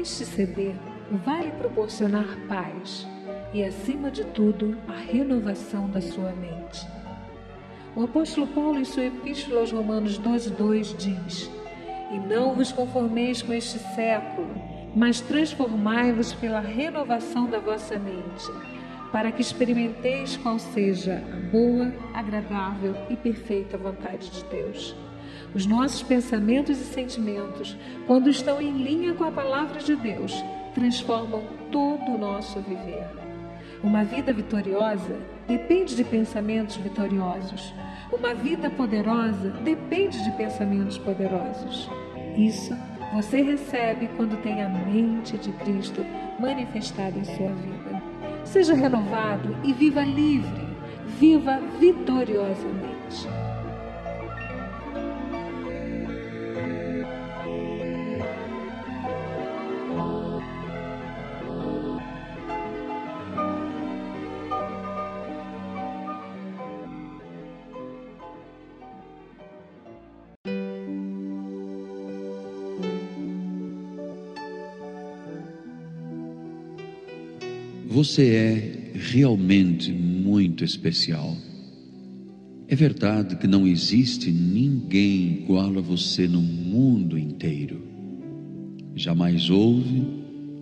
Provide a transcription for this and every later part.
Este CD vai proporcionar paz e, acima de tudo, a renovação da sua mente. O apóstolo Paulo, em sua epístola aos Romanos 12,2, diz: E não vos conformeis com este século, mas transformai-vos pela renovação da vossa mente, para que experimenteis qual seja a boa, agradável e perfeita vontade de Deus. Os nossos pensamentos e sentimentos, quando estão em linha com a palavra de Deus, transformam todo o nosso viver. Uma vida vitoriosa depende de pensamentos vitoriosos. Uma vida poderosa depende de pensamentos poderosos. Isso você recebe quando tem a mente de Cristo manifestada em sua vida. Seja renovado e viva livre, viva vitoriosamente. Você é realmente muito especial. É verdade que não existe ninguém igual a você no mundo inteiro. Jamais houve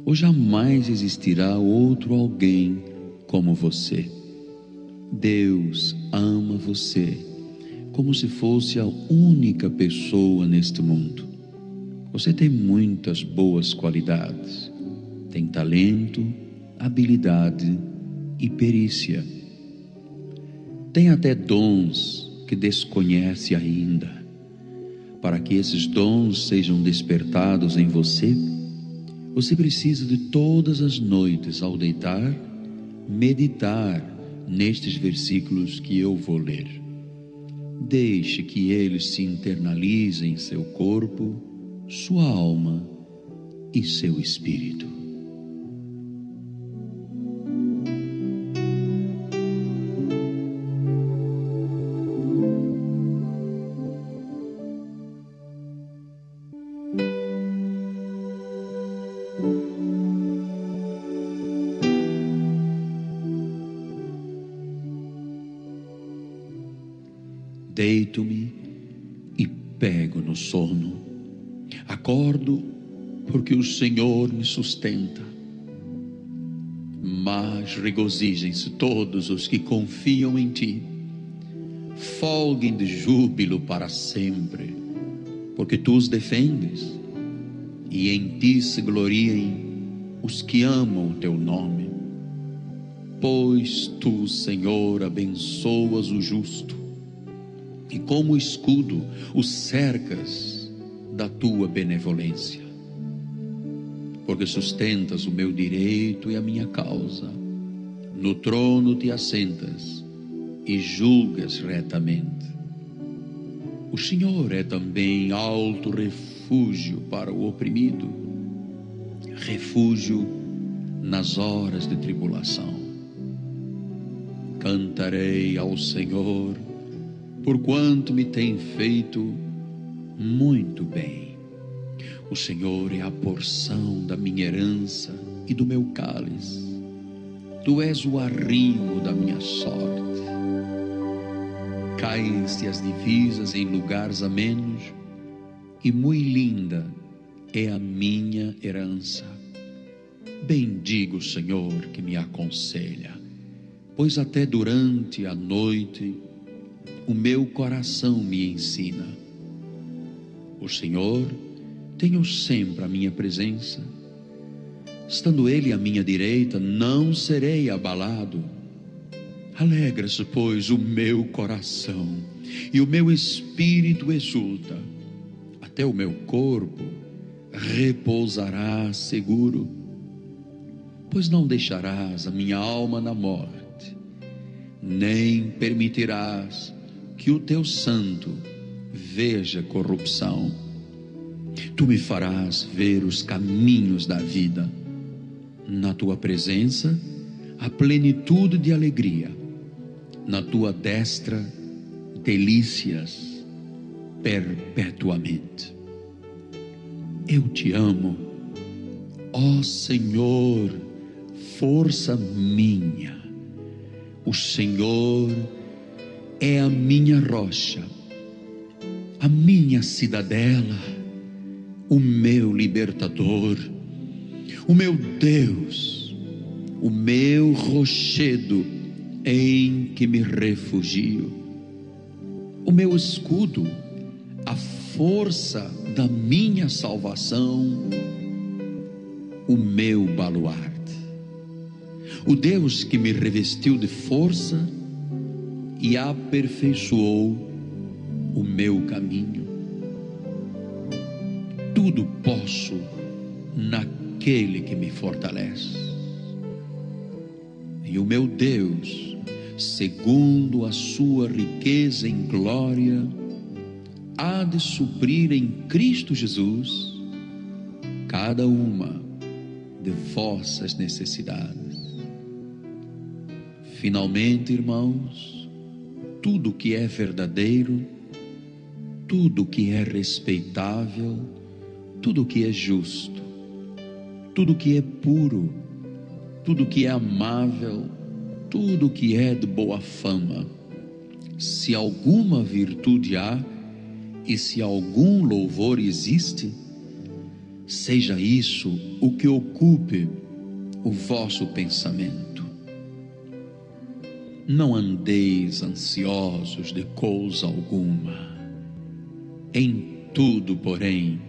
ou jamais existirá outro alguém como você. Deus ama você como se fosse a única pessoa neste mundo. Você tem muitas boas qualidades, tem talento, habilidade e perícia. Tem até dons que desconhece ainda. Para que esses dons sejam despertados em você, você precisa de todas as noites ao deitar, meditar nestes versículos que eu vou ler. Deixe que eles se internalizem em seu corpo, sua alma e seu espírito. Sustenta. Mas regozijem-se todos os que confiam em Ti. Folguem de júbilo para sempre, porque Tu os defendes, e em Ti se gloriem os que amam o Teu nome. Pois Tu, Senhor, abençoas o justo e como escudo o cercas da tua benevolência, porque sustentas o meu direito e a minha causa. No trono te assentas e julgas retamente. O Senhor é também alto refúgio para o oprimido, refúgio nas horas de tribulação. Cantarei ao Senhor porquanto me tem feito muito bem. O Senhor é a porção da minha herança e do meu cálice. Tu és o arrimo da minha sorte. Caem-se as divisas em lugares amenos, e muito linda é a minha herança. Bendigo o Senhor que me aconselha, pois até durante a noite o meu coração me ensina. O Senhor tenho sempre a minha presença. Estando Ele à minha direita, não serei abalado. Alegra-se, pois, o meu coração e o meu espírito exulta. Até o meu corpo repousará seguro, pois não deixarás a minha alma na morte, nem permitirás que o teu santo veja corrupção. Tu me farás ver os caminhos da vida. Na tua presença, a plenitude de alegria. Na tua destra, delícias perpetuamente. Eu te amo Ó Senhor, força minha, o Senhor é a minha rocha, a minha cidadela, o meu libertador, o meu Deus, o meu rochedo em que me refugio, o meu escudo, a força da minha salvação, o meu baluarte. O Deus que me revestiu de força e aperfeiçoou o meu caminho. Tudo posso naquele que me fortalece. E o meu Deus, segundo a sua riqueza em glória, há de suprir em Cristo Jesus cada uma de vossas necessidades. Finalmente, irmãos, tudo que é verdadeiro, tudo que é respeitável, tudo que é justo, tudo que é puro, tudo que é amável, tudo que é de boa fama, se alguma virtude há e se algum louvor existe, seja isso o que ocupe o vosso pensamento. Não andeis ansiosos de coisa alguma. Em tudo, porém,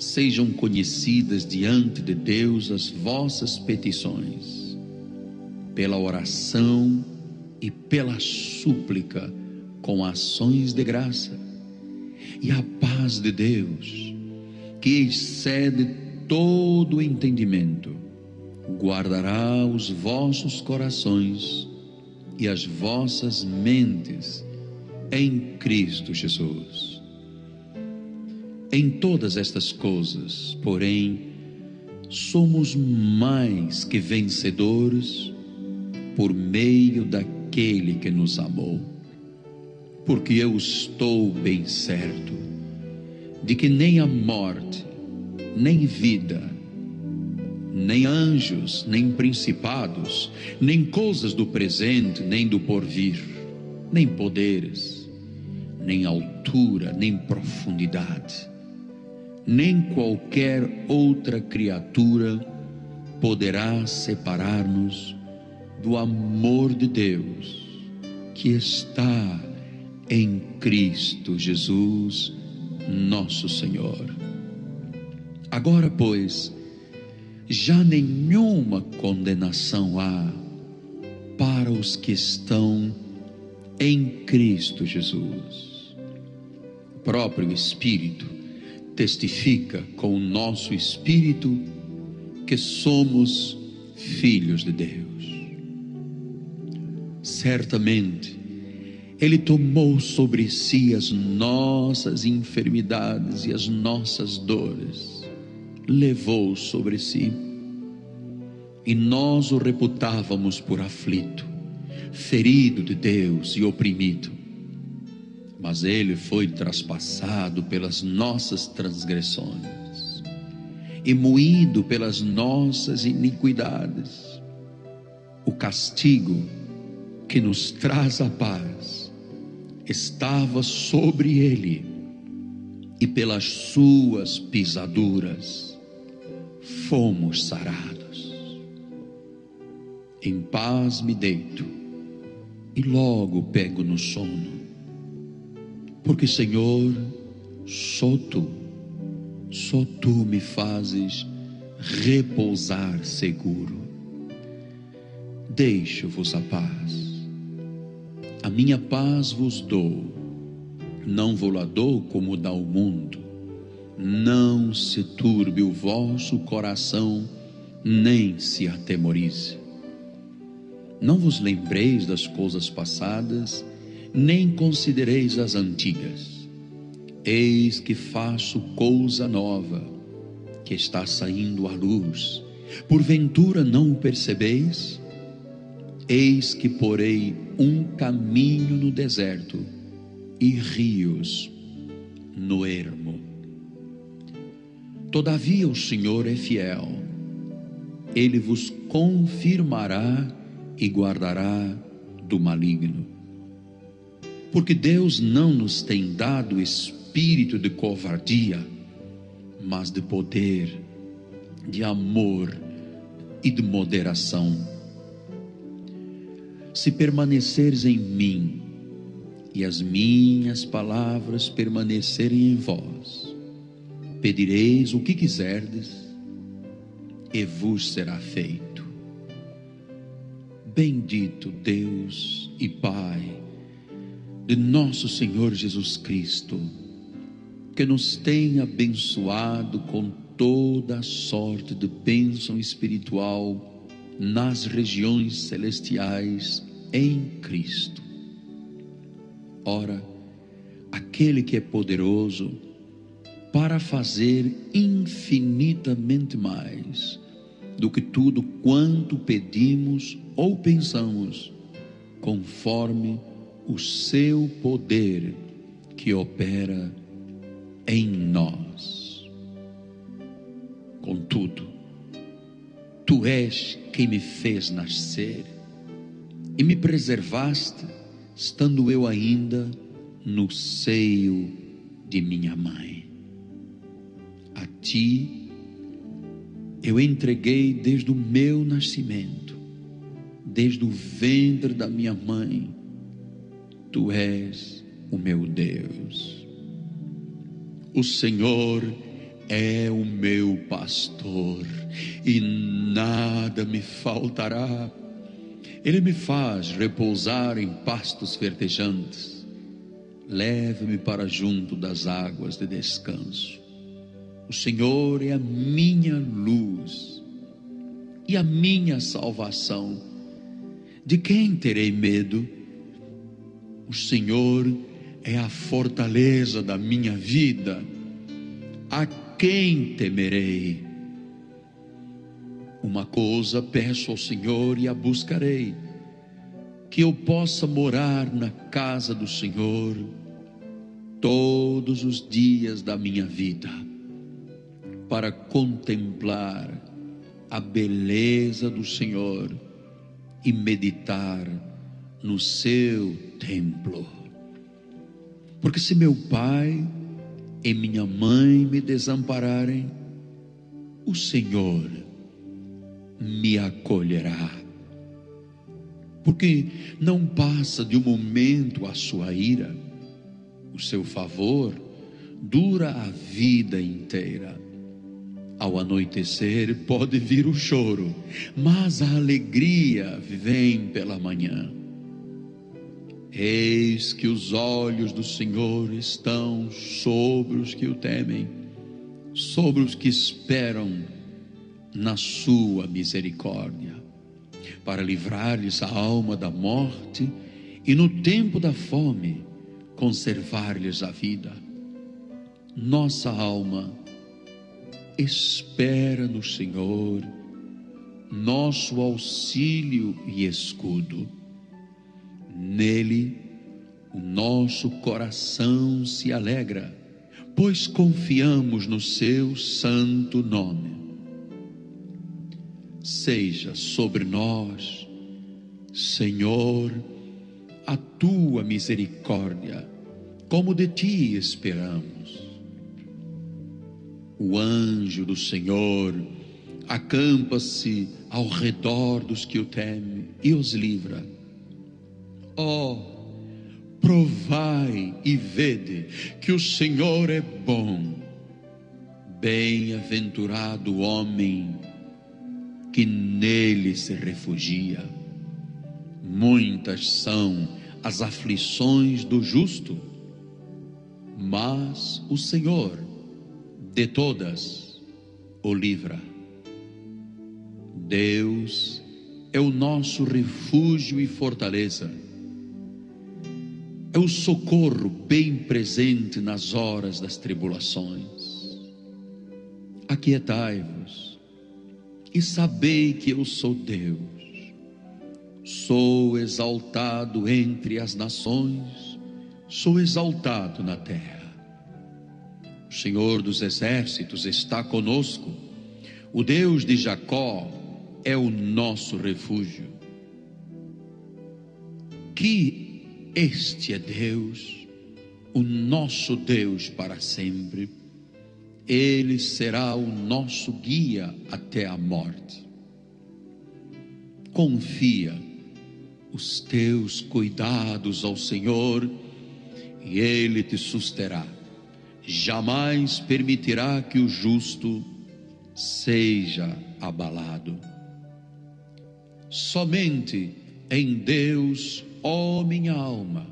sejam conhecidas diante de Deus as vossas petições, pela oração e pela súplica, com ações de graça. E a paz de Deus, que excede todo entendimento, guardará os vossos corações e as vossas mentes em Cristo Jesus. Em todas estas coisas, porém, somos mais que vencedores por meio daquele que nos amou. Porque eu estou bem certo de que nem a morte, nem vida, nem anjos, nem principados, nem coisas do presente, nem do porvir, nem poderes, nem altura, nem profundidade, nem qualquer outra criatura poderá separar-nos do amor de Deus que está em Cristo Jesus nosso Senhor. Agora, pois, já nenhuma condenação há para os que estão em Cristo Jesus. O próprio Espírito testifica com o nosso espírito que somos filhos de Deus. Certamente, ele tomou sobre si as nossas enfermidades e as nossas dores, levou sobre si. E nós o reputávamos por aflito, ferido de Deus e oprimido. Mas ele foi traspassado pelas nossas transgressões e moído pelas nossas iniquidades. O castigo que nos traz a paz estava sobre ele, e pelas suas pisaduras fomos sarados. Em paz me deito e logo pego no sono, porque, Senhor, só tu, só tu me fazes repousar seguro. Deixo-vos a paz a minha paz vos dou, não vou lá dou como dá o mundo. Não se turbe o vosso coração, nem se atemorize. Não vos lembreis das coisas passadas, nem considereis as antigas. Eis que faço coisa nova, que está saindo à luz. Porventura não o percebeis? Eis que porei um caminho no deserto e rios no ermo. Todavia o Senhor é fiel, ele vos confirmará e guardará do maligno. Porque Deus não nos tem dado espírito de covardia, mas de poder, de amor e de moderação. Se permaneceres em mim e as minhas palavras permanecerem em vós, pedireis o que quiserdes e vos será feito. Bendito Deus e Pai de nosso Senhor Jesus Cristo, que nos tem abençoado com toda a sorte de bênção espiritual nas regiões celestiais em Cristo. Ora, aquele que é poderoso para fazer infinitamente mais do que tudo quanto pedimos ou pensamos, conforme o seu poder que opera em nós. Contudo, tu és quem me fez nascer e me preservaste, estando eu ainda no seio de minha mãe. A ti eu entreguei desde o meu nascimento, desde o ventre da minha mãe. Tu és o meu Deus. O Senhor é o meu pastor e nada me faltará. Ele me faz repousar em pastos verdejantes. Leve-me para junto das águas de descanso. O Senhor é a minha luz e a minha salvação. De quem terei medo? O Senhor é a fortaleza da minha vida. A quem temerei? Uma coisa peço ao Senhor e a buscarei, que eu possa morar na casa do Senhor todos os dias da minha vida, para contemplar a beleza do Senhor e meditar no seu templo. Porque se meu pai e minha mãe me desampararem, o Senhor me acolherá. Porque não passa de um momento a sua ira, o seu favor dura a vida inteira. Ao anoitecer pode vir o choro, mas a alegria vem pela manhã. Eis que os olhos do Senhor estão sobre os que o temem, sobre os que esperam na sua misericórdia, para livrar-lhes a alma da morte e no tempo da fome conservar-lhes a vida. Nossa alma espera no Senhor, nosso auxílio e escudo Nele o nosso coração se alegra, pois confiamos no seu santo nome. Seja sobre nós, Senhor, a tua misericórdia, como de ti esperamos. O anjo do Senhor acampa-se ao redor dos que o temem e os livra Ó, oh, provai e vede que o Senhor é bom. Bem-aventurado o homem que nele se refugia. Muitas são as aflições do justo, mas o Senhor de todas o livra. Deus é o nosso refúgio e fortaleza é o socorro bem presente nas horas das tribulações. Aquietai-vos e sabei que eu sou Deus. Sou exaltado entre as nações, sou exaltado na terra. O Senhor dos exércitos está conosco, o Deus de Jacó é o nosso refúgio. Que este é Deus, o nosso Deus para sempre. Ele será o nosso guia até a morte. Confia os teus cuidados ao Senhor e Ele te susterá. Jamais permitirá que o justo seja abalado. Somente em Deus, ó minha alma,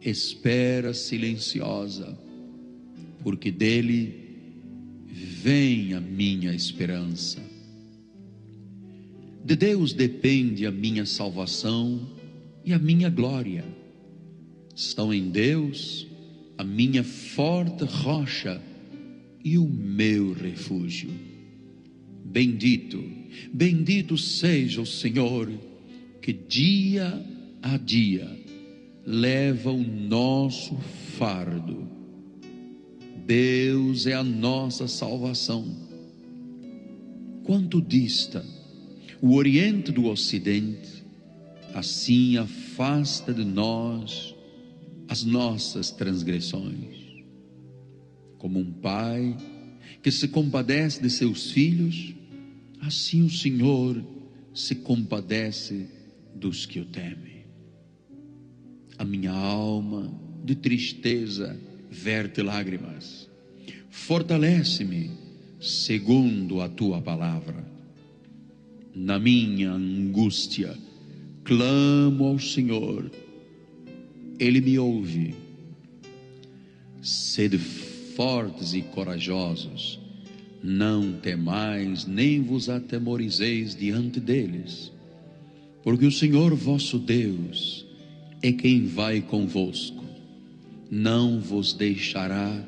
espera silenciosa, porque dele vem a minha esperança. De Deus depende a minha salvação e a minha glória. Estão em Deus a minha forte rocha e o meu refúgio. Bendito, bendito seja o Senhor, que dia a dia leva o nosso fardo. Deus é a nossa salvação. Quanto dista o Oriente do Ocidente, assim afasta de nós as nossas transgressões. Como um pai que se compadece de seus filhos, assim o Senhor se compadece dos que o temem. A minha alma de tristeza verte lágrimas, fortalece-me segundo a tua palavra. Na minha angústia, clamo ao Senhor, Ele me ouve. Sede fortes e corajosos, não temais, nem vos atemorizeis diante deles, porque o Senhor vosso Deus é quem vai convosco, não vos deixará,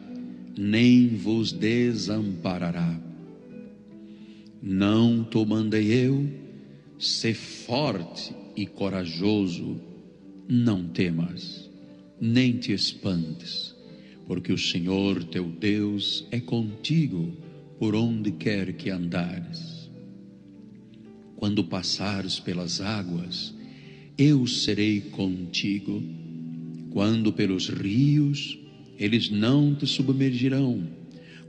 nem vos desamparará. Não te mandei eu, ser forte e corajoso, não temas, nem te espantes porque o Senhor teu Deus é contigo por onde quer que andares. Quando passares pelas águas, eu serei contigo. Quando pelos rios, eles não te submergirão.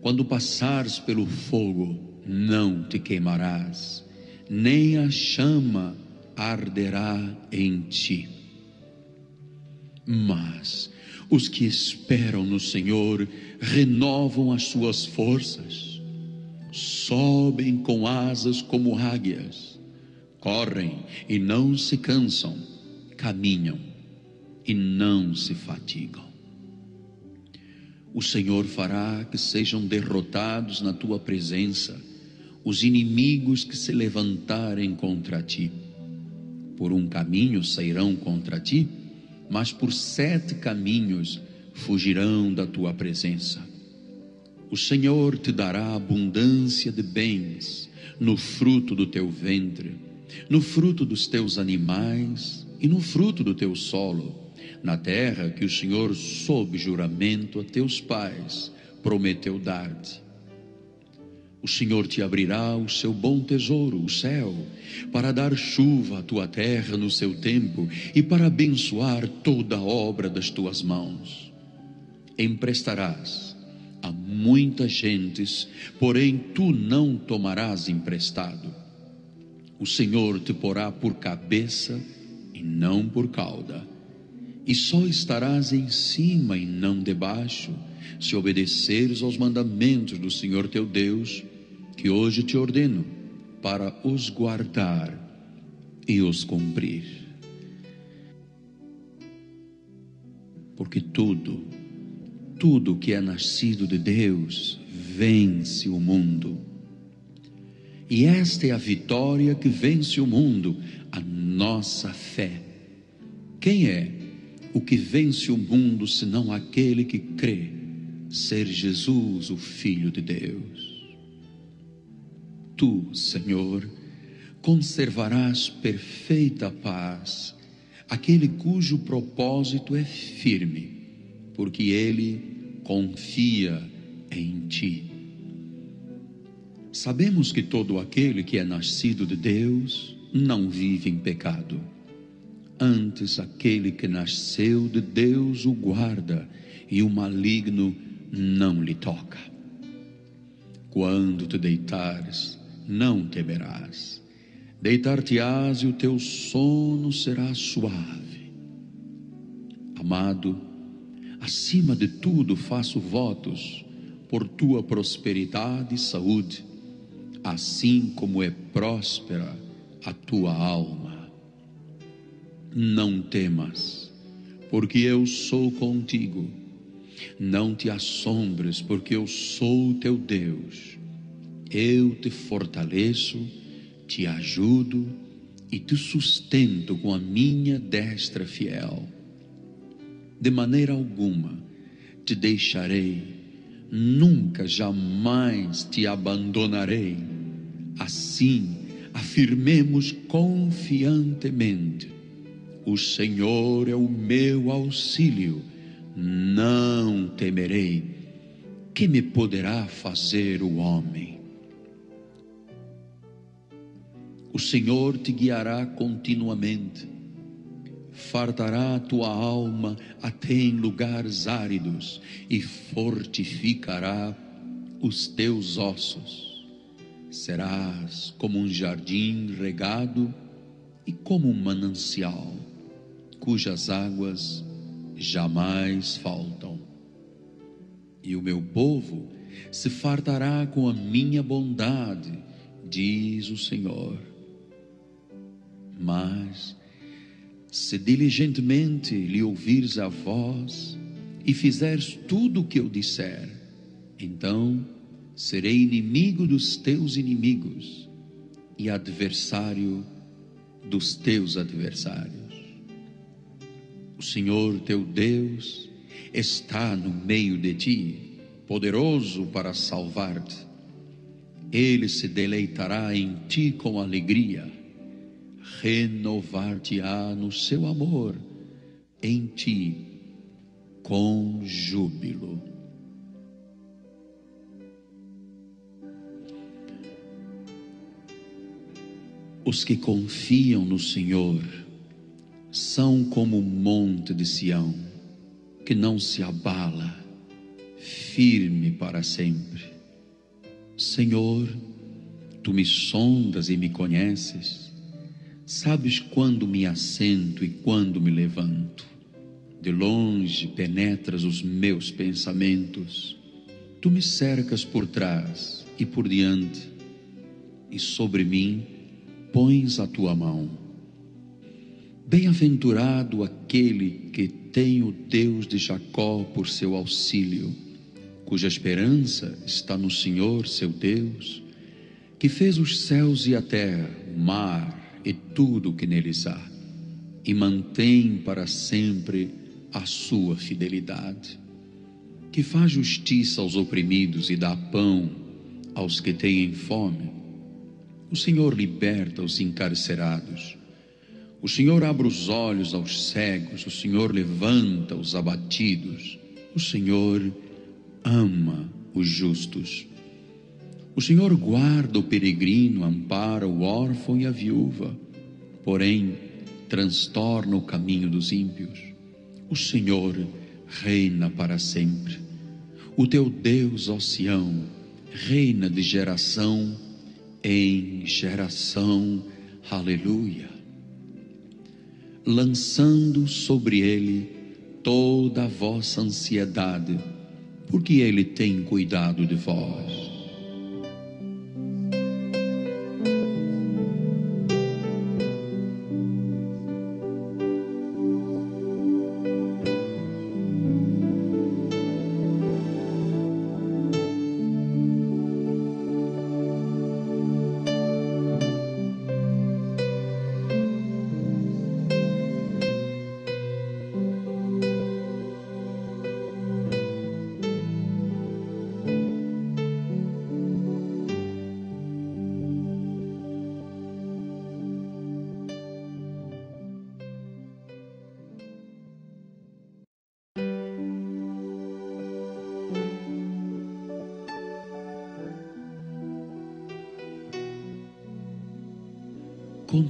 Quando passares pelo fogo, não te queimarás, nem a chama arderá em ti. Mas os que esperam no Senhor renovam as suas forças, sobem com asas como águias, correm e não se cansam, caminham e não se fatigam. O Senhor fará que sejam derrotados na tua presença os inimigos que se levantarem contra ti. Por um caminho sairão contra ti mas por sete caminhos fugirão da tua presença. O Senhor te dará abundância de bens no fruto do teu ventre, no fruto dos teus animais e no fruto do teu solo, na terra que o Senhor, sob juramento a teus pais, prometeu dar-te o Senhor te abrirá o seu bom tesouro, o céu, para dar chuva à tua terra no seu tempo e para abençoar toda a obra das tuas mãos. Emprestarás a muitas gentes, porém tu não tomarás emprestado. O Senhor te porá por cabeça e não por cauda, e só estarás em cima e não debaixo, se obedeceres aos mandamentos do Senhor teu Deus que hoje te ordeno para os guardar e os cumprir. Porque tudo, tudo que é nascido de Deus vence o mundo. E esta é a vitória que vence o mundo, a nossa fé. Quem é o que vence o mundo senão aquele que crê ser Jesus, o Filho de Deus? tu, Senhor, conservarás perfeita paz aquele cujo propósito é firme, porque ele confia em ti. Sabemos que todo aquele que é nascido de Deus não vive em pecado. Antes, aquele que nasceu de Deus o guarda e o maligno não lhe toca. Quando te deitares, não temerás. Deitar-te-ás e o teu sono será suave. Amado, acima de tudo faço votos por tua prosperidade e saúde, assim como é próspera a tua alma. Não temas, porque eu sou contigo. Não te assombres, porque eu sou teu Deus. Eu te fortaleço, te ajudo e te sustento com a minha destra fiel. De maneira alguma te deixarei, nunca jamais te abandonarei. Assim, afirmemos confiantemente: O Senhor é o meu auxílio, não temerei. Que me poderá fazer o homem? O Senhor te guiará continuamente, fartará tua alma até em lugares áridos e fortificará os teus ossos serás como um jardim regado e como um manancial, cujas águas jamais faltam. E o meu povo se fartará com a minha bondade, diz o Senhor. Mas, se diligentemente lhe ouvires a voz e fizeres tudo o que eu disser, então serei inimigo dos teus inimigos e adversário dos teus adversários. O Senhor teu Deus está no meio de ti, poderoso para salvar-te. Ele se deleitará em ti com alegria, renovar-te-á no seu amor em ti com júbilo. Os que confiam no Senhor são como o monte de Sião, que não se abala, firme para sempre. Senhor, tu me sondas e me conheces, sabes quando me assento e quando me levanto. De longe penetras os meus pensamentos, tu me cercas por trás e por diante, e sobre mim pões a tua mão. Bem-aventurado aquele que tem o Deus de Jacó por seu auxílio, cuja esperança está no Senhor seu Deus, que fez os céus e a terra, o mar e tudo o que neles há, e mantém para sempre a sua fidelidade, que faz justiça aos oprimidos e dá pão aos que têm fome o Senhor liberta os encarcerados. O Senhor abre os olhos aos cegos. O Senhor levanta os abatidos. O Senhor ama os justos. O Senhor guarda o peregrino, ampara o órfão e a viúva. Porém, transtorna o caminho dos ímpios. O Senhor reina para sempre. O teu Deus, ó Sião, reina de geração em geração. Aleluia. Lançando sobre ele toda a vossa ansiedade, porque ele tem cuidado de vós.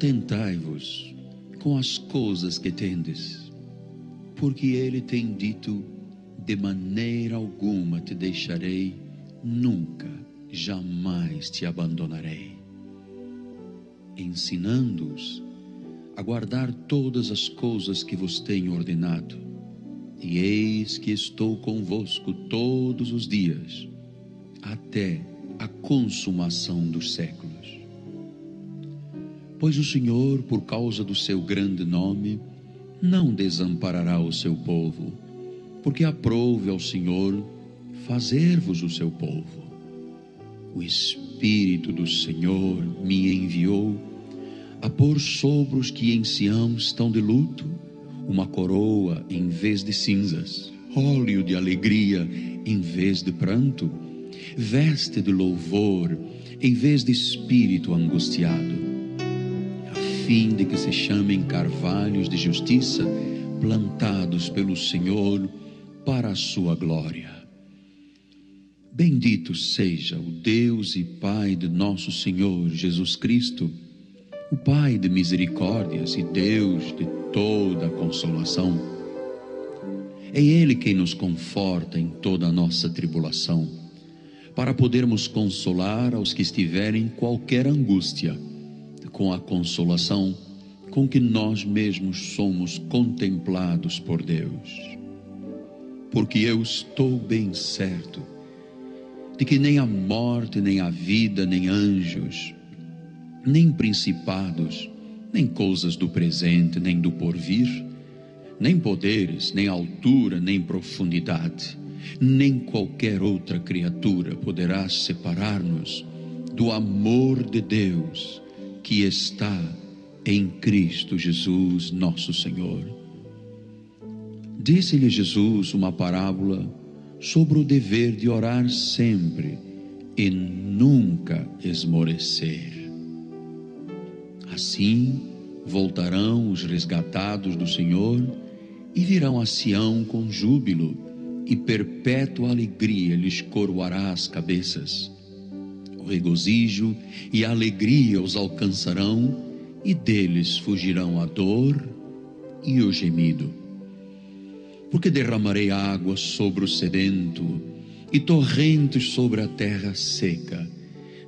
Contentai-vos com as coisas que tendes, porque ele tem dito: de maneira alguma te deixarei, nunca, jamais te abandonarei. Ensinando-os a guardar todas as coisas que vos tenho ordenado, e eis que estou convosco todos os dias, até a consumação dos séculos. Pois o Senhor, por causa do seu grande nome, não desamparará o seu povo, porque aprouve ao Senhor fazer-vos o seu povo. O Espírito do Senhor me enviou a pôr sobre os que em Sião estão de luto uma coroa em vez de cinzas, óleo de alegria em vez de pranto, veste de louvor em vez de espírito angustiado fim de que se chamem carvalhos de justiça plantados pelo Senhor para a sua glória. Bendito seja o Deus e Pai de nosso Senhor Jesus Cristo, o Pai de misericórdias e Deus de toda consolação. É Ele quem nos conforta em toda a nossa tribulação, para podermos consolar aos que estiverem em qualquer angústia com a consolação com que nós mesmos somos contemplados por Deus. Porque eu estou bem certo de que nem a morte, nem a vida, nem anjos, nem principados, nem coisas do presente, nem do porvir, nem poderes, nem altura, nem profundidade, nem qualquer outra criatura poderá separar-nos do amor de Deus que está em Cristo Jesus, nosso Senhor. Disse-lhe Jesus uma parábola sobre o dever de orar sempre e nunca esmorecer. Assim voltarão os resgatados do Senhor e virão a Sião com júbilo, e perpétua alegria lhes coroará as cabeças o regozijo e a alegria os alcançarão, e deles fugirão a dor e o gemido. Porque derramarei água sobre o sedento e torrentes sobre a terra seca.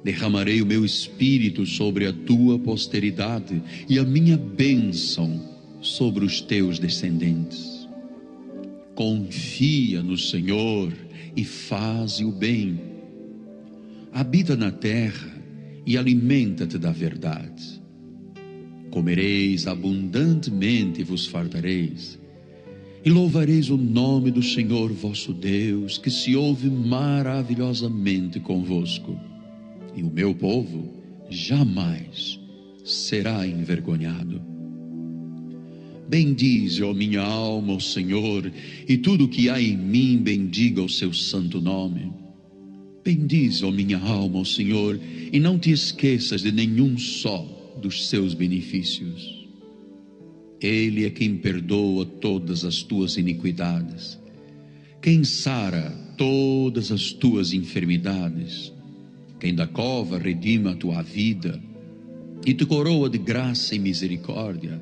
Derramarei o meu espírito sobre a tua posteridade e a minha bênção sobre os teus descendentes. Confia no Senhor e faze o bem habita na terra e alimenta-te da verdade. Comereis abundantemente e vos fartareis, e louvareis o nome do Senhor vosso Deus, que se ouve maravilhosamente convosco. E o meu povo jamais será envergonhado. Bendize, ó minha alma, o Senhor, e tudo que há em mim bendiga o seu santo nome. Bendize, ó minha alma, o Senhor, e não te esqueças de nenhum só dos seus benefícios. Ele é quem perdoa todas as tuas iniquidades, quem sara todas as tuas enfermidades, quem da cova redima a tua vida e te coroa de graça e misericórdia,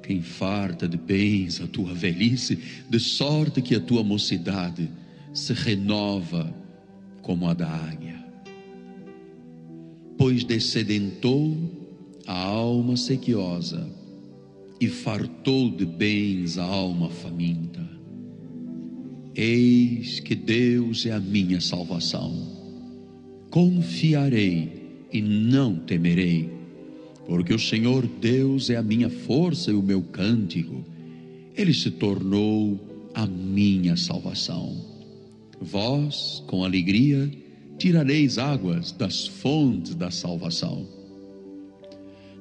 quem farta de bens a tua velhice, de sorte que a tua mocidade se renova como a da águia. Pois descedentou a alma sequiosa e fartou de bens a alma faminta. Eis que Deus é a minha salvação. Confiarei e não temerei, porque o Senhor Deus é a minha força e o meu cântico. Ele se tornou a minha salvação. Vós, com alegria, tirareis águas das fontes da salvação.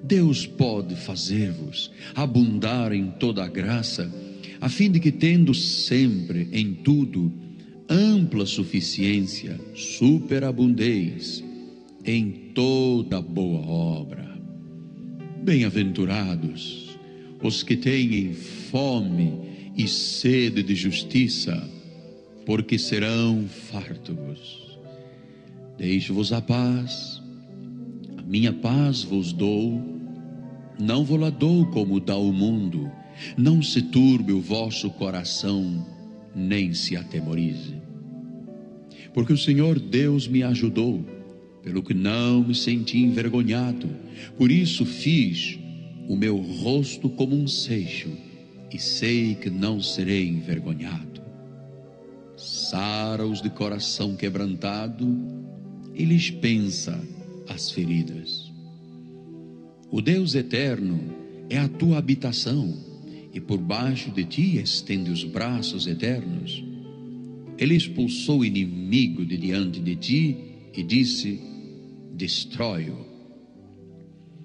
Deus pode fazer-vos abundar em toda a graça, a fim de que, tendo sempre em tudo ampla suficiência, superabundeis em toda boa obra. Bem-aventurados os que têm fome e sede de justiça, porque serão fartos. Deixo-vos a paz, a minha paz vos dou, Não vou lá dou como dá o mundo, não se turbe o vosso coração, nem se atemorize. Porque o Senhor Deus me ajudou, pelo que não me senti envergonhado, por isso fiz o meu rosto como um seixo, e sei que não serei envergonhado. Sara-os de coração quebrantado, e lhes pensa as feridas. O Deus eterno é a tua habitação, e por baixo de ti estende os braços eternos. Ele expulsou o inimigo de diante de ti e disse: Destrói-o.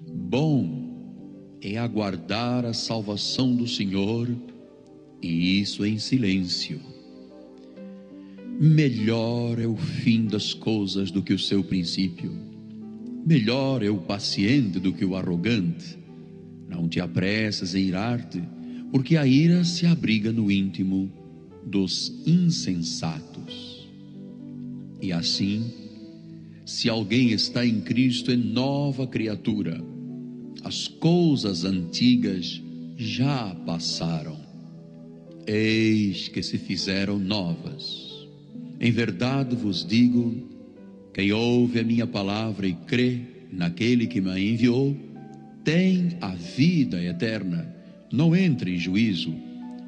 Bom é aguardar a salvação do Senhor, e isso em silêncio. Melhor é o fim das coisas do que o seu princípio. Melhor é o paciente do que o arrogante. Não te apressas em irar-te, porque a ira se abriga no íntimo dos insensatos. E assim, se alguém está em Cristo, é nova criatura as coisas antigas já passaram, eis que se fizeram novas. Em verdade vos digo: quem ouve a minha palavra e crê naquele que me enviou, tem a vida eterna, não entra em juízo,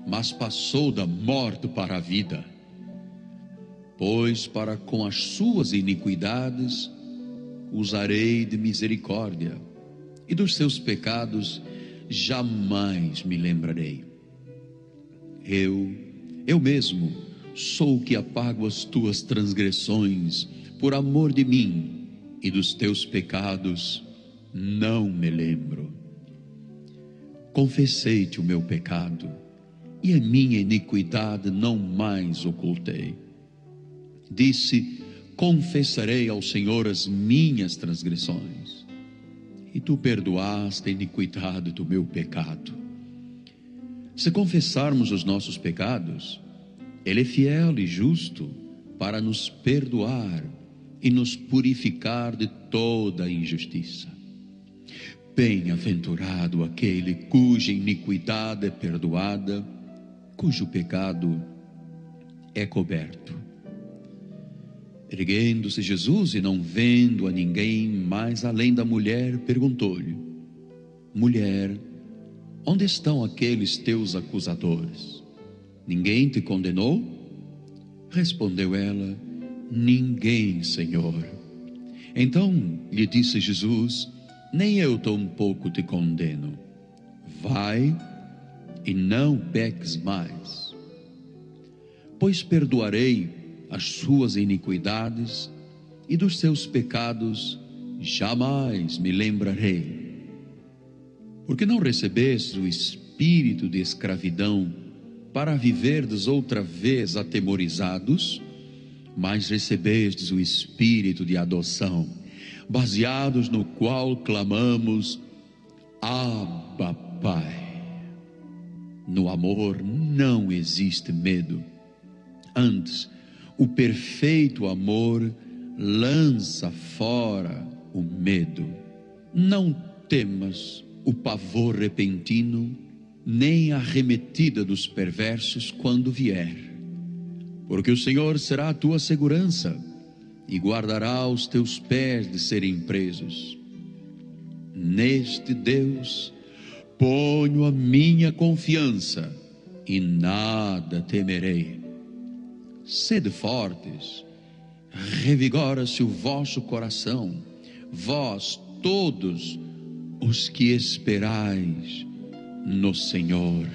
mas passou da morte para a vida. Pois para com as suas iniquidades usarei de misericórdia e dos seus pecados jamais me lembrarei. Eu, eu mesmo, sou o que apago as tuas transgressões por amor de mim e dos teus pecados não me lembro. Confessei-te o meu pecado e a minha iniquidade não mais ocultei. Disse: Confessarei ao Senhor as minhas transgressões e tu perdoaste a iniquidade do meu pecado. Se confessarmos os nossos pecados, Ele é fiel e justo para nos perdoar e nos purificar de toda injustiça. Bem-aventurado aquele cuja iniquidade é perdoada, cujo pecado é coberto. Erguendo-se Jesus e não vendo a ninguém mais além da mulher, perguntou-lhe: Mulher, onde estão aqueles teus acusadores? Ninguém te condenou? Respondeu ela: Ninguém, Senhor. Então lhe disse Jesus: Nem eu tampouco te condeno. Vai e não peques mais. Pois perdoarei as suas iniquidades e dos seus pecados jamais me lembrarei. Porque não recebestes o espírito de escravidão para viverdes outra vez atemorizados, mas recebestes o espírito de adoção, baseados no qual clamamos: Abba, Pai. No amor não existe medo. Antes, o perfeito amor lança fora o medo. Não temas o pavor repentino, nem a arremetida dos perversos quando vier, porque o Senhor será a tua segurança e guardará os teus pés de serem presos. Neste Deus ponho a minha confiança e nada temerei. Sede fortes, revigora-se o vosso coração, vós todos os que esperais no Senhor.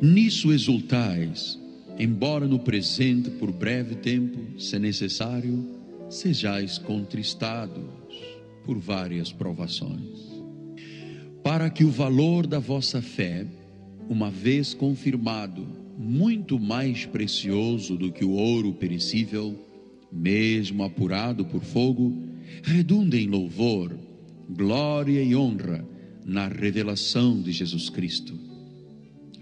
Nisso exultais, embora no presente, por breve tempo, se necessário, sejais contristados por várias provações, para que o valor da vossa fé, uma vez confirmado, muito mais precioso do que o ouro perecível, mesmo apurado por fogo, redunda em louvor, glória e honra na revelação de Jesus Cristo,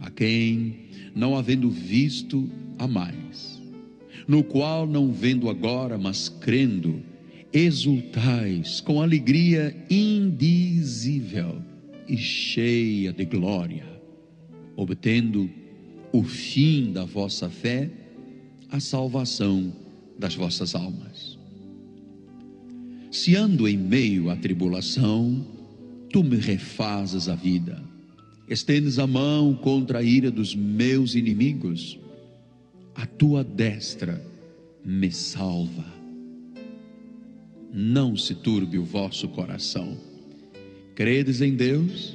a quem, não havendo visto, a mais, no qual, não vendo agora, mas crendo, exultais com alegria indizível e cheia de glória, obtendo o fim da vossa fé, a salvação das vossas almas. Se ando em meio à tribulação, tu me refazes a vida, estendes a mão contra a ira dos meus inimigos, a tua destra me salva. Não se turbe o vosso coração. Credes em Deus,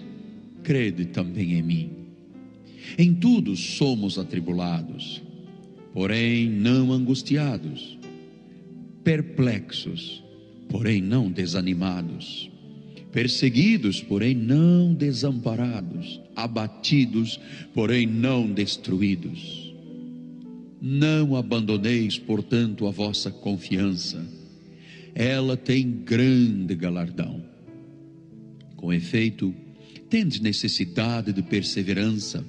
crede também em mim. Em tudo somos atribulados, porém não angustiados, perplexos, porém não desanimados, perseguidos, porém não desamparados, abatidos, porém não destruídos. Não abandoneis, portanto, a vossa confiança, ela tem grande galardão. Com efeito, tendes necessidade de perseverança,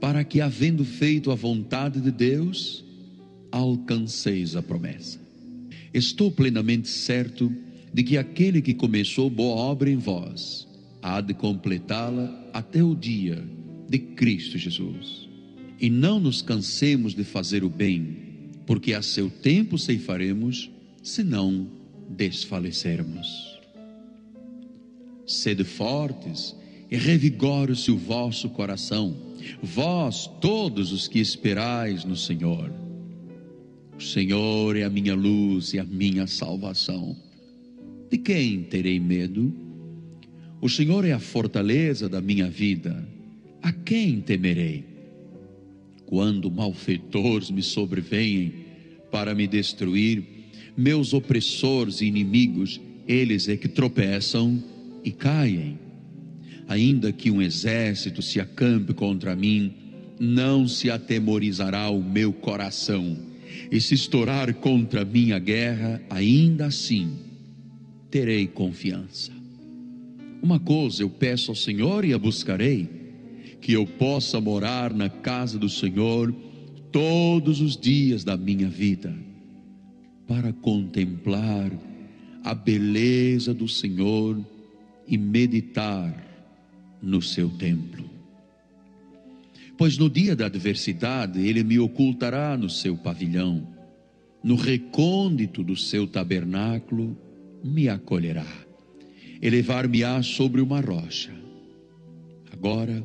para que, havendo feito a vontade de Deus, alcanceis a promessa. Estou plenamente certo de que aquele que começou boa obra em vós há de completá-la até o dia de Cristo Jesus. E não nos cansemos de fazer o bem, porque a seu tempo ceifaremos, se não desfalecermos. Sede fortes e revigore-se o vosso coração, vós todos os que esperais no Senhor. O Senhor é a minha luz e a minha salvação. De quem terei medo? O Senhor é a fortaleza da minha vida. A quem temerei? Quando malfeitores me sobrevêm para me destruir, meus opressores e inimigos, eles é que tropeçam e caem. Ainda que um exército se acampe contra mim, não se atemorizará o meu coração. E se estourar contra mim a guerra, ainda assim terei confiança. Uma coisa eu peço ao Senhor e a buscarei: que eu possa morar na casa do Senhor todos os dias da minha vida, para contemplar a beleza do Senhor e meditar no seu templo. Pois no dia da adversidade ele me ocultará no seu pavilhão, no recôndito do seu tabernáculo me acolherá, elevar-me-á sobre uma rocha. Agora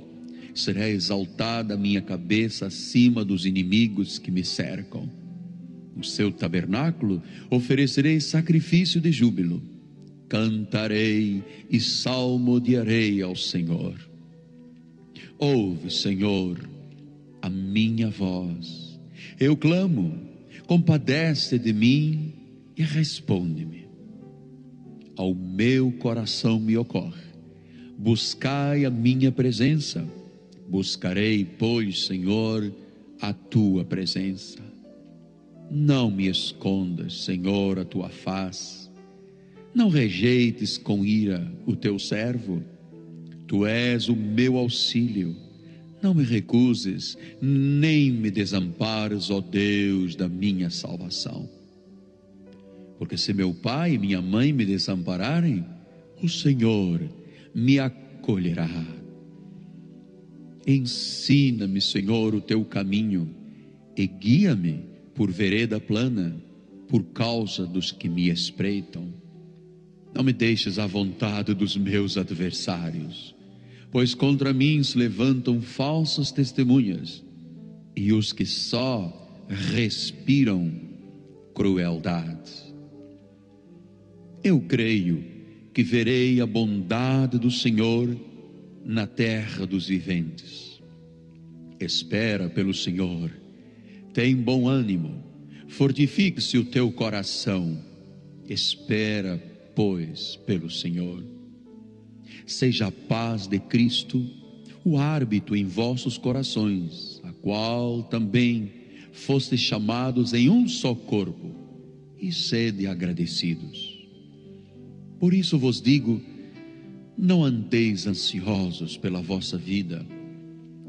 será exaltada a minha cabeça acima dos inimigos que me cercam. No seu tabernáculo oferecerei sacrifício de júbilo cantarei e salmodiarei ao Senhor. Ouve, Senhor, a minha voz. Eu clamo, compadece de mim e responde-me. Ao meu coração me ocorre. Buscai a minha presença. Buscarei, pois, Senhor, a tua presença. Não me escondas, Senhor, a tua face não rejeites com ira o teu servo, tu és o meu auxílio. Não me recuses, nem me desampares, ó Deus da minha salvação. Porque se meu pai e minha mãe me desampararem, o Senhor me acolherá. Ensina-me, Senhor, o teu caminho e guia-me por vereda plana, por causa dos que me espreitam. Não me deixes à vontade dos meus adversários, pois contra mim se levantam falsas testemunhas e os que só respiram crueldade. Eu creio que verei a bondade do Senhor na terra dos viventes. Espera pelo Senhor, tem bom ânimo, fortifique-se o teu coração, espera pois, pelo Senhor. Seja a paz de Cristo o árbitro em vossos corações, a qual também fostes chamados em um só corpo, e sede agradecidos. Por isso vos digo: não andeis ansiosos pela vossa vida,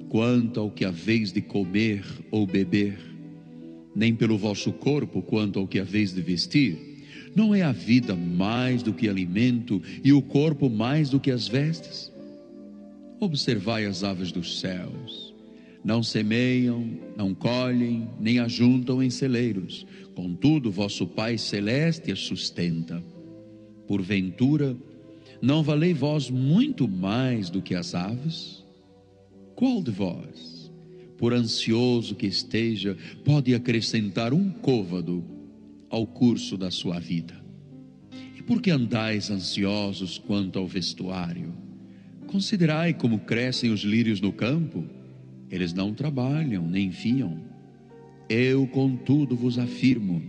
quanto ao que haveis de comer ou beber, nem pelo vosso corpo, quanto ao que haveis de vestir. Não é a vida mais do que alimento e o corpo mais do que as vestes? Observai as aves dos céus. Não semeiam, não colhem, nem ajuntam em celeiros. Contudo, vosso Pai celeste as sustenta. Porventura, não valei vós muito mais do que as aves? Qual de vós, por ansioso que esteja, pode acrescentar um côvado ao curso da sua vida? E por que andais ansiosos quanto ao vestuário? Considerai como crescem os lírios no campo, eles não trabalham nem fiam. Eu, contudo, vos afirmo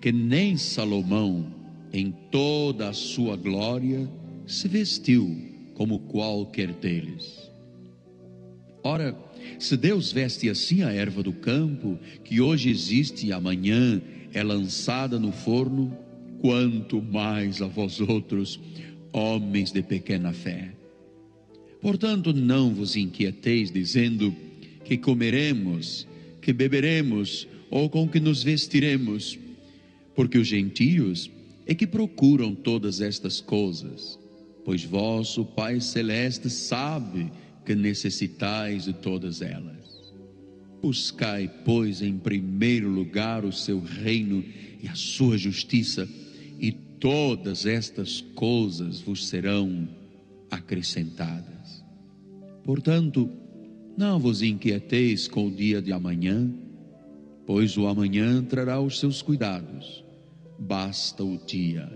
que nem Salomão, em toda a sua glória, se vestiu como qualquer deles. Ora, se Deus veste assim a erva do campo, que hoje existe e amanhã é lançada no forno, quanto mais a vós outros, homens de pequena fé. Portanto, não vos inquieteis dizendo que comeremos, que beberemos ou com que nos vestiremos, porque os gentios é que procuram todas estas coisas, pois vosso Pai Celeste sabe que necessitais de todas elas. Buscai, pois, em primeiro lugar o seu reino e a sua justiça, e todas estas coisas vos serão acrescentadas. Portanto, não vos inquieteis com o dia de amanhã, pois o amanhã trará os seus cuidados. Basta o dia,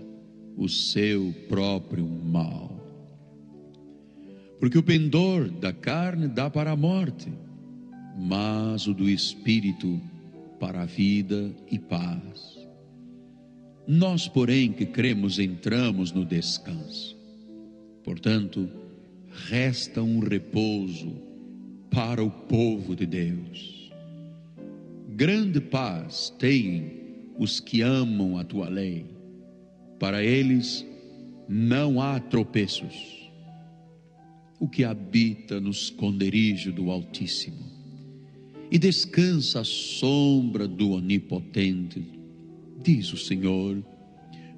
o seu próprio mal. Porque o pendor da carne dá para a morte, mas o do espírito para a vida e paz. Nós, porém, que cremos, entramos no descanso. Portanto, resta um repouso para o povo de Deus. Grande paz têm os que amam a tua lei, para eles não há tropeços. O que habita no esconderijo do Altíssimo e descansa à sombra do Onipotente, diz o Senhor,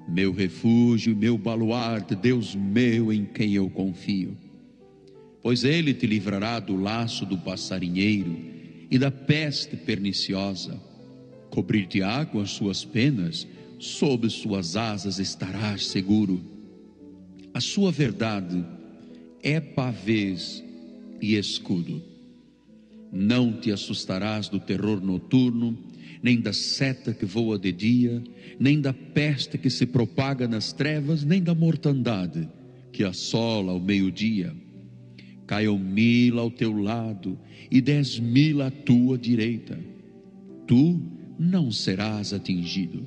meu refúgio, meu baluarte, Deus meu em quem eu confio pois ele te livrará do laço do passarinheiro e da peste perniciosa. Cobrir-te-á com as suas penas, sob suas asas estarás seguro. A sua verdade é pavês e escudo. Não te assustarás do terror noturno, nem da seta que voa de dia, nem da peste que se propaga nas trevas, nem da mortandade que assola ao meio-dia caiam mil ao teu lado e dez mil à tua direita, tu não serás atingido.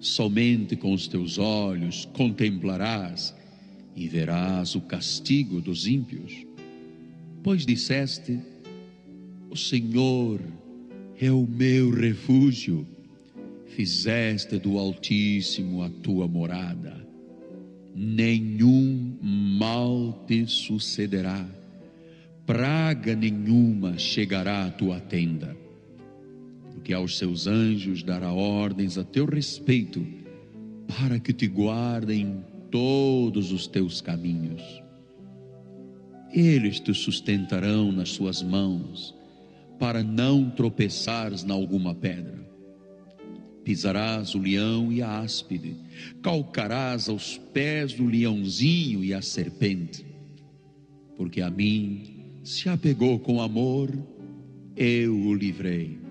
Somente com os teus olhos contemplarás e verás o castigo dos ímpios. Pois disseste: O Senhor é o meu refúgio, fizeste do Altíssimo a tua morada nenhum mal te sucederá, praga nenhuma chegará à tua tenda, porque aos seus anjos dará ordens a teu respeito, para que te guardem todos os teus caminhos. Eles te sustentarão nas suas mãos, para não tropeçares na alguma pedra. Pisarás o leão e a áspide, calcarás aos pés do leãozinho e a serpente, porque a mim se apegou com amor, eu o livrei,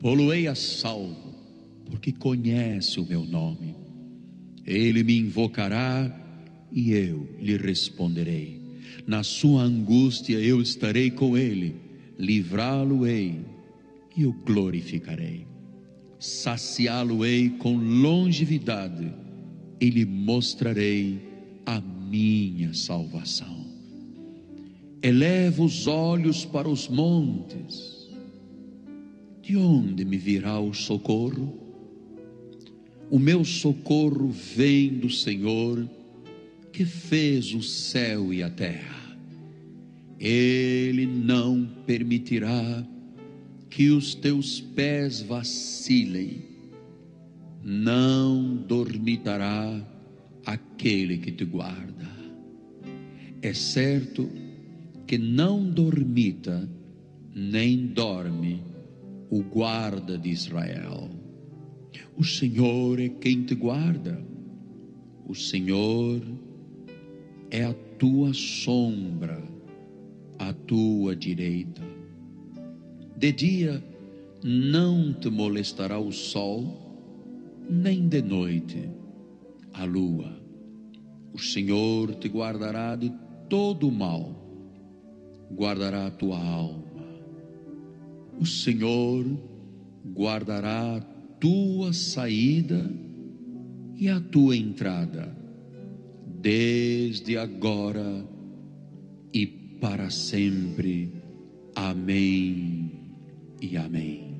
poluei a salvo, porque conhece o meu nome. Ele me invocará e eu lhe responderei. Na sua angústia eu estarei com ele, livrá-lo-ei e o glorificarei saciá-lo-ei com longevidade e lhe mostrarei a minha salvação. Eleva os olhos para os montes, de onde me virá o socorro? O meu socorro vem do Senhor, que fez o céu e a terra. Ele não permitirá que os teus pés vacilem, não dormitará aquele que te guarda. É certo que não dormita nem dorme o guarda de Israel. O Senhor é quem te guarda. O Senhor é a tua sombra, à tua direita. De dia não te molestará o sol, nem de noite a lua. O Senhor te guardará de todo o mal, guardará a tua alma o Senhor guardará a tua saída e a tua entrada, desde agora e para sempre. Amém e amém.